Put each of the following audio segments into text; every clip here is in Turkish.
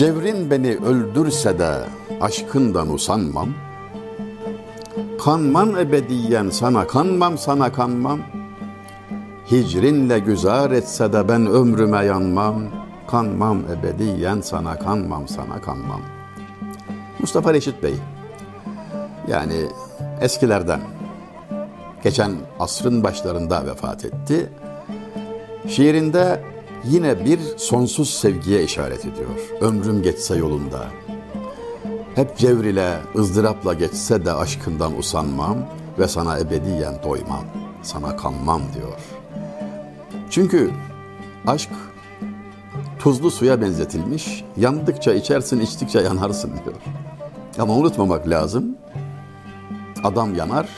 Cevrin beni öldürse de aşkından usanmam. Kanmam ebediyen sana kanmam sana kanmam. Hicrinle güzar etse de ben ömrüme yanmam. Kanmam ebediyen sana kanmam sana kanmam. Mustafa Reşit Bey yani eskilerden geçen asrın başlarında vefat etti. Şiirinde yine bir sonsuz sevgiye işaret ediyor. Ömrüm geçse yolunda. Hep cevr ile, ızdırapla geçse de aşkından usanmam ve sana ebediyen doymam, sana kanmam diyor. Çünkü aşk tuzlu suya benzetilmiş, yandıkça içersin, içtikçe yanarsın diyor. Ama unutmamak lazım, adam yanar,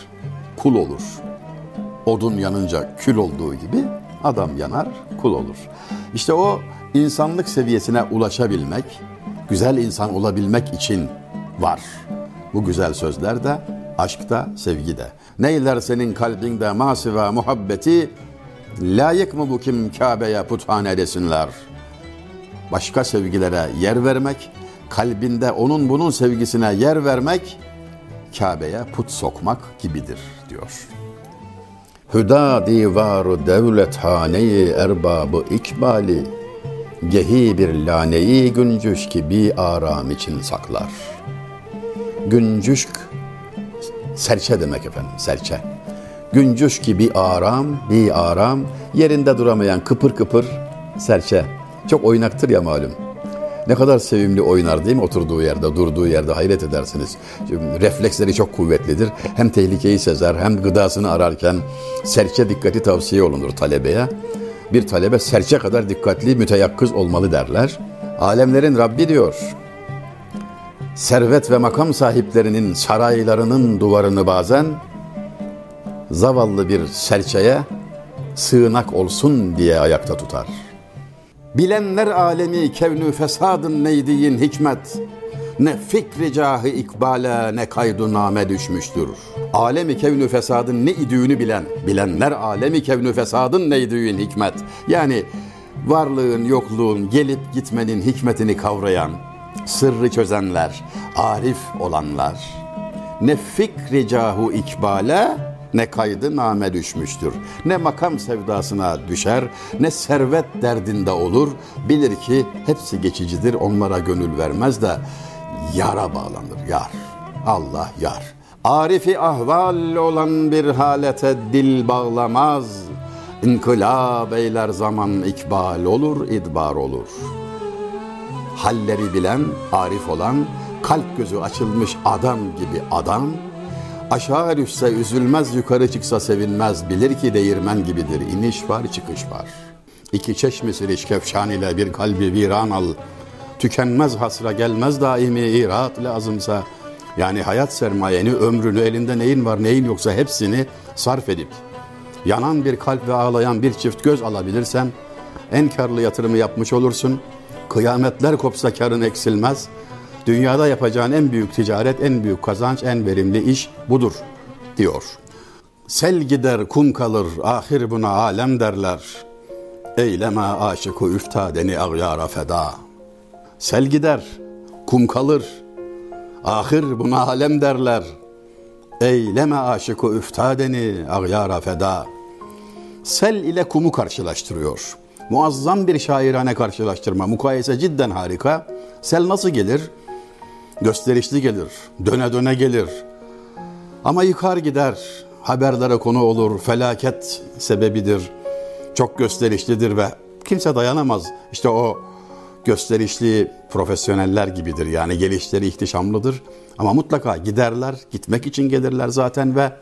kul olur. Odun yanınca kül olduğu gibi adam yanar, kul olur. İşte o insanlık seviyesine ulaşabilmek, güzel insan olabilmek için var. Bu güzel sözler de aşkta, sevgide. Neyler senin kalbinde masiva muhabbeti, layık mı bu kim Kabe'ye puthane desinler. Başka sevgilere yer vermek, kalbinde onun bunun sevgisine yer vermek, Kabe'ye put sokmak gibidir diyor. Hüda divaru devlet haneyi erbabı ikbali Gehi bir laneyi güncüş gibi aram için saklar. Güncüşk serçe demek efendim, serçe. Güncüş gibi aram, bir aram, yerinde duramayan kıpır kıpır serçe. Çok oynaktır ya malum. Ne kadar sevimli oynar değil mi oturduğu yerde, durduğu yerde hayret edersiniz. Şimdi refleksleri çok kuvvetlidir. Hem tehlikeyi sezer hem gıdasını ararken serçe dikkati tavsiye olunur talebeye. Bir talebe serçe kadar dikkatli, müteyakkız olmalı derler. Alemlerin Rabbi diyor. Servet ve makam sahiplerinin saraylarının duvarını bazen zavallı bir serçeye sığınak olsun diye ayakta tutar. Bilenler alemi kevnü fesadın neydiyin hikmet. Ne fikri cahı ikbale ne kaydu name düşmüştür. Alemi kevnü fesadın ne idüğünü bilen, bilenler alemi kevnü fesadın neydiğin hikmet. Yani varlığın, yokluğun, gelip gitmenin hikmetini kavrayan, sırrı çözenler, arif olanlar. Ne fikri cahu ikbale ne kaydı name düşmüştür. Ne makam sevdasına düşer, ne servet derdinde olur. Bilir ki hepsi geçicidir, onlara gönül vermez de yara bağlanır, yar. Allah yar. Arifi ahval olan bir halete dil bağlamaz. İnkılap eyler zaman ikbal olur, idbar olur. Halleri bilen, arif olan, kalp gözü açılmış adam gibi adam, Aşağı düşse üzülmez, yukarı çıksa sevinmez. Bilir ki değirmen gibidir, iniş var, çıkış var. İki çeşmesi rişkefşan ile bir kalbi viran al. Tükenmez hasra gelmez daimi irat lazımsa. Yani hayat sermayeni, ömrünü, elinde neyin var neyin yoksa hepsini sarf edip yanan bir kalp ve ağlayan bir çift göz alabilirsen en karlı yatırımı yapmış olursun. Kıyametler kopsa karın eksilmez.'' Dünyada yapacağın en büyük ticaret, en büyük kazanç, en verimli iş budur diyor. Sel gider kum kalır, ahir buna alem derler. Eyleme aşıkı üftadeni ağyara feda. Sel gider, kum kalır, ahir buna alem derler. Eyleme aşıkı üftadeni ağyara feda. Sel ile kumu karşılaştırıyor. Muazzam bir şairane karşılaştırma. Mukayese cidden harika. Sel nasıl gelir? Gösterişli gelir, döne döne gelir. Ama yıkar gider, haberlere konu olur, felaket sebebidir. Çok gösterişlidir ve kimse dayanamaz. İşte o gösterişli profesyoneller gibidir. Yani gelişleri ihtişamlıdır. Ama mutlaka giderler, gitmek için gelirler zaten ve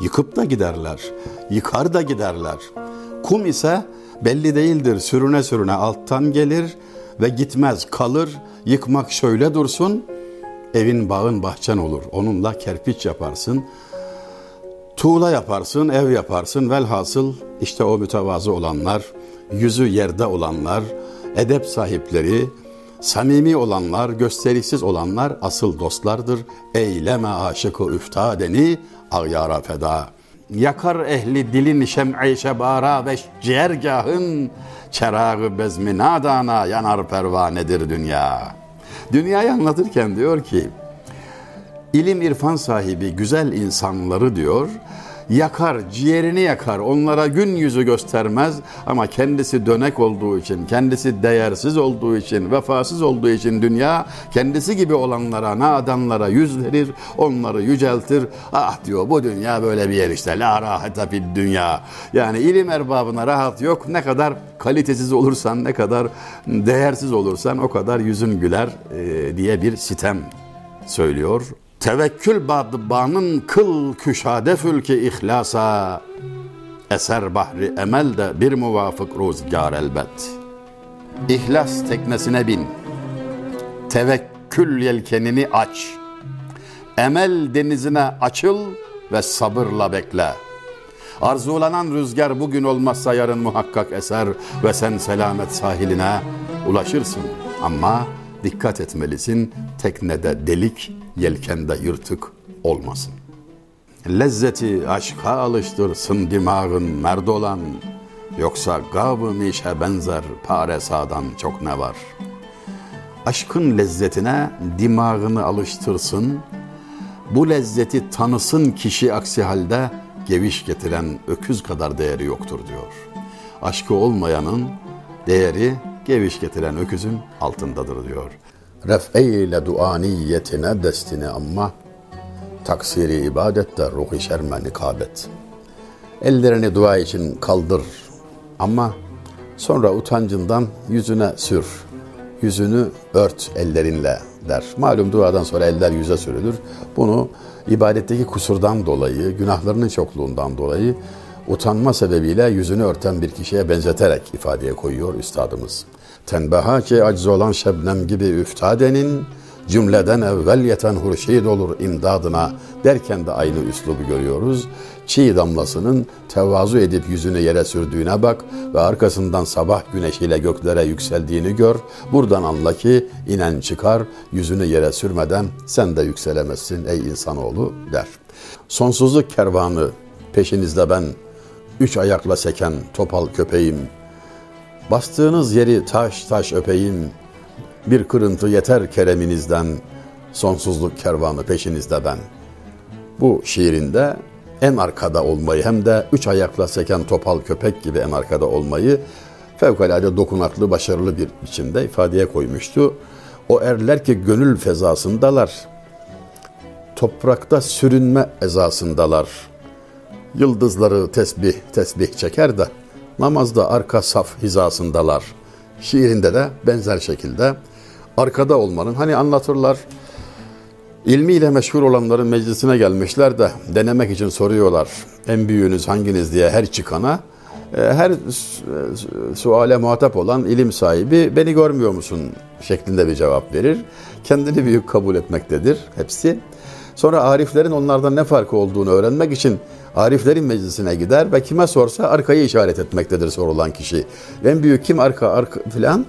yıkıp da giderler. Yıkar da giderler. Kum ise belli değildir. Sürüne sürüne alttan gelir ve gitmez, kalır. Yıkmak şöyle dursun, Evin bağın bahçen olur. Onunla kerpiç yaparsın. Tuğla yaparsın, ev yaparsın. Velhasıl işte o mütevazı olanlar, yüzü yerde olanlar, edep sahipleri, samimi olanlar, gösterişsiz olanlar asıl dostlardır. Eyleme aşıkı üftadeni agyara feda. Yakar ehli dilin şem'i şebara ve ciğergahın çerağı bezmi nadana yanar pervanedir dünya. Dünyayı anlatırken diyor ki ilim irfan sahibi güzel insanları diyor yakar, ciğerini yakar. Onlara gün yüzü göstermez ama kendisi dönek olduğu için, kendisi değersiz olduğu için, vefasız olduğu için dünya kendisi gibi olanlara, nadanlara yüz verir, onları yüceltir. Ah diyor bu dünya böyle bir yer işte. La rahata fid dünya. Yani ilim erbabına rahat yok. Ne kadar kalitesiz olursan, ne kadar değersiz olursan o kadar yüzün güler e, diye bir sitem söylüyor Tevekkül badbanın kıl küşade fülki ihlasa. Eser bahri emel de bir muvafık ruzgar elbet. İhlas teknesine bin. Tevekkül yelkenini aç. Emel denizine açıl ve sabırla bekle. Arzulanan rüzgar bugün olmazsa yarın muhakkak eser ve sen selamet sahiline ulaşırsın. Ama dikkat etmelisin teknede delik yelkende yırtık olmasın. Lezzeti aşka alıştırsın dimağın merd olan, yoksa gab-ı mişe benzer pare sağdan çok ne var. Aşkın lezzetine dimağını alıştırsın, bu lezzeti tanısın kişi aksi halde geviş getiren öküz kadar değeri yoktur diyor. Aşkı olmayanın değeri geviş getiren öküzün altındadır diyor ref'eyle duaniyetine destine ama taksiri ibadette ruhi şerme nikabet. Ellerini dua için kaldır ama sonra utancından yüzüne sür. Yüzünü ört ellerinle der. Malum duadan sonra eller yüze sürülür. Bunu ibadetteki kusurdan dolayı, günahlarının çokluğundan dolayı utanma sebebiyle yüzünü örten bir kişiye benzeterek ifadeye koyuyor üstadımız tenbeha ki aciz olan şebnem gibi üftadenin cümleden evvel yeten hurşid olur imdadına derken de aynı üslubu görüyoruz. Çiğ damlasının tevazu edip yüzünü yere sürdüğüne bak ve arkasından sabah güneşiyle göklere yükseldiğini gör. Buradan anla ki inen çıkar yüzünü yere sürmeden sen de yükselemezsin ey insanoğlu der. Sonsuzluk kervanı peşinizde ben üç ayakla seken topal köpeğim Bastığınız yeri taş taş öpeyim, bir kırıntı yeter kereminizden, sonsuzluk kervanı peşinizde ben. Bu şiirinde en arkada olmayı hem de üç ayakla seken topal köpek gibi en arkada olmayı fevkalade dokunaklı, başarılı bir biçimde ifadeye koymuştu. O erler ki gönül fezasındalar, toprakta sürünme ezasındalar. Yıldızları tesbih tesbih çeker de namazda arka saf hizasındalar. Şiirinde de benzer şekilde arkada olmanın hani anlatırlar ilmiyle meşhur olanların meclisine gelmişler de denemek için soruyorlar. En büyüğünüz hanginiz diye her çıkana e, her suale muhatap olan ilim sahibi beni görmüyor musun şeklinde bir cevap verir. Kendini büyük kabul etmektedir hepsi. Sonra ariflerin onlardan ne farkı olduğunu öğrenmek için Ariflerin meclisine gider ve kime sorsa arkayı işaret etmektedir sorulan kişi. En büyük kim arka, arka filan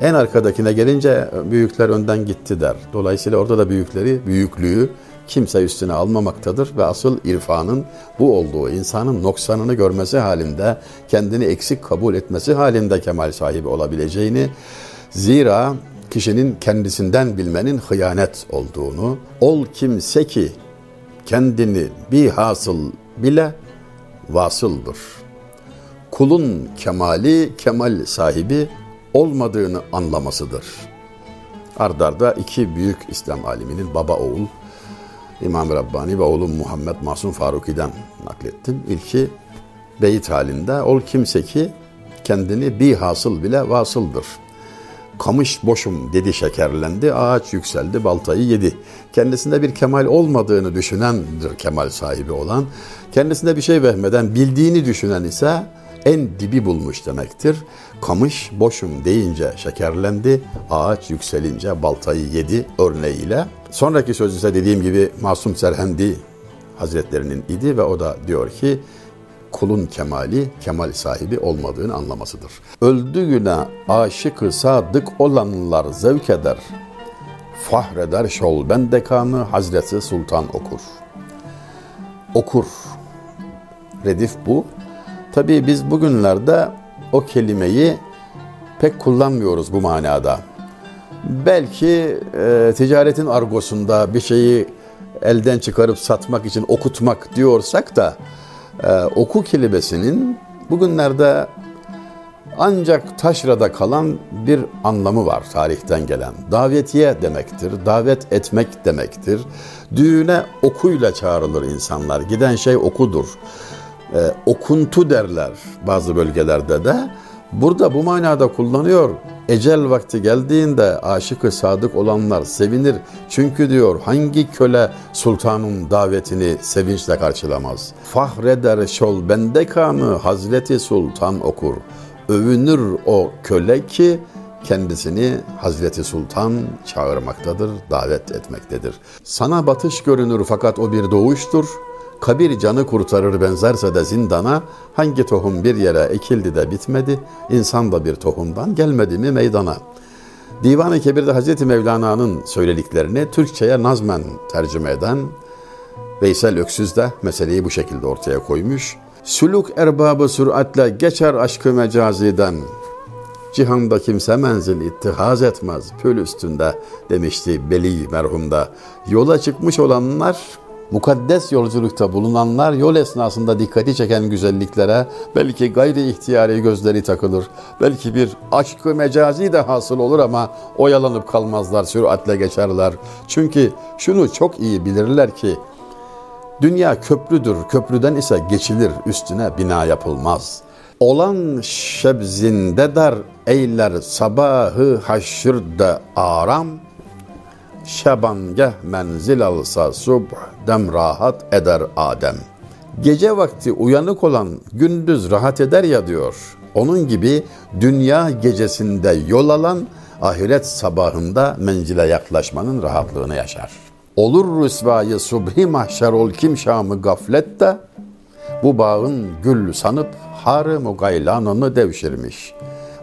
en arkadakine gelince büyükler önden gitti der. Dolayısıyla orada da büyükleri, büyüklüğü kimse üstüne almamaktadır ve asıl irfanın bu olduğu insanın noksanını görmesi halinde, kendini eksik kabul etmesi halinde kemal sahibi olabileceğini, zira kişinin kendisinden bilmenin hıyanet olduğunu, ol kimse ki kendini bir hasıl bile vasıldır. Kulun kemali kemal sahibi olmadığını anlamasıdır. Ardarda iki büyük İslam aliminin baba oğul İmam Rabbani ve oğlum Muhammed Masum Faruki'den naklettim. İlki beyit halinde ol kimse ki kendini bir hasıl bile vasıldır. Kamış boşum dedi şekerlendi, ağaç yükseldi baltayı yedi. Kendisinde bir kemal olmadığını düşünendir kemal sahibi olan. Kendisinde bir şey vehmeden bildiğini düşünen ise en dibi bulmuş demektir. Kamış boşum deyince şekerlendi, ağaç yükselince baltayı yedi örneğiyle. Sonraki söz ise dediğim gibi Masum Serhendi Hazretlerinin idi ve o da diyor ki kulun kemali kemal sahibi olmadığını anlamasıdır. Öldüğüne aşık sadık olanlar zevk eder. Fahreder şol bendekanı Hazreti Sultan okur. Okur. Redif bu. Tabii biz bugünlerde o kelimeyi pek kullanmıyoruz bu manada. Belki e, ticaretin argosunda bir şeyi elden çıkarıp satmak için okutmak diyorsak da e, oku kelimesinin bugünlerde ancak taşrada kalan bir anlamı var tarihten gelen. Davetiye demektir, davet etmek demektir. Düğüne okuyla çağrılır insanlar. Giden şey okudur. Ee, okuntu derler bazı bölgelerde de. Burada bu manada kullanıyor. Ecel vakti geldiğinde aşıkı sadık olanlar sevinir. Çünkü diyor hangi köle sultanın davetini sevinçle karşılamaz. Fahreder şol bende kanı Hazreti Sultan okur. Övünür o köle ki kendisini Hazreti Sultan çağırmaktadır, davet etmektedir. Sana batış görünür fakat o bir doğuştur. Kabir canı kurtarır benzerse de zindana, hangi tohum bir yere ekildi de bitmedi, insan da bir tohumdan gelmedi mi meydana. Divan-ı Kebir'de Hazreti Mevlana'nın söylediklerini Türkçe'ye nazmen tercüme eden Veysel Öksüz de meseleyi bu şekilde ortaya koymuş. Sülük erbabı süratle geçer aşkı mecaziden. Cihanda kimse menzil ittihaz etmez pül üstünde demişti Beli merhumda. Yola çıkmış olanlar mukaddes yolculukta bulunanlar yol esnasında dikkati çeken güzelliklere belki gayri ihtiyari gözleri takılır. Belki bir aşkı mecazi de hasıl olur ama oyalanıp kalmazlar, süratle geçerler. Çünkü şunu çok iyi bilirler ki dünya köprüdür, köprüden ise geçilir, üstüne bina yapılmaz. Olan şebzinde dar eyler sabahı haşırda aram, Şebangeh menzil alsa subh dem rahat eder Adem. Gece vakti uyanık olan gündüz rahat eder ya diyor. Onun gibi dünya gecesinde yol alan ahiret sabahında menzile yaklaşmanın rahatlığını yaşar. Olur rüsvayı subhi mahşer ol kim şamı gaflette bu bağın gül sanıp harı mugaylanını devşirmiş.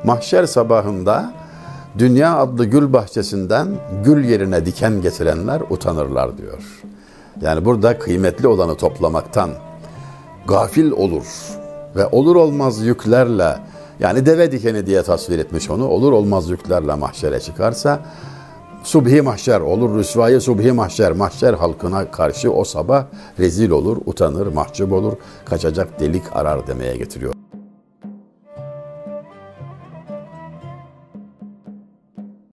Mahşer sabahında Dünya adlı gül bahçesinden gül yerine diken getirenler utanırlar diyor. Yani burada kıymetli olanı toplamaktan gafil olur ve olur olmaz yüklerle yani deve dikeni diye tasvir etmiş onu olur olmaz yüklerle mahşere çıkarsa subhi mahşer olur rüsvayı subhi mahşer mahşer halkına karşı o sabah rezil olur utanır mahcup olur kaçacak delik arar demeye getiriyor.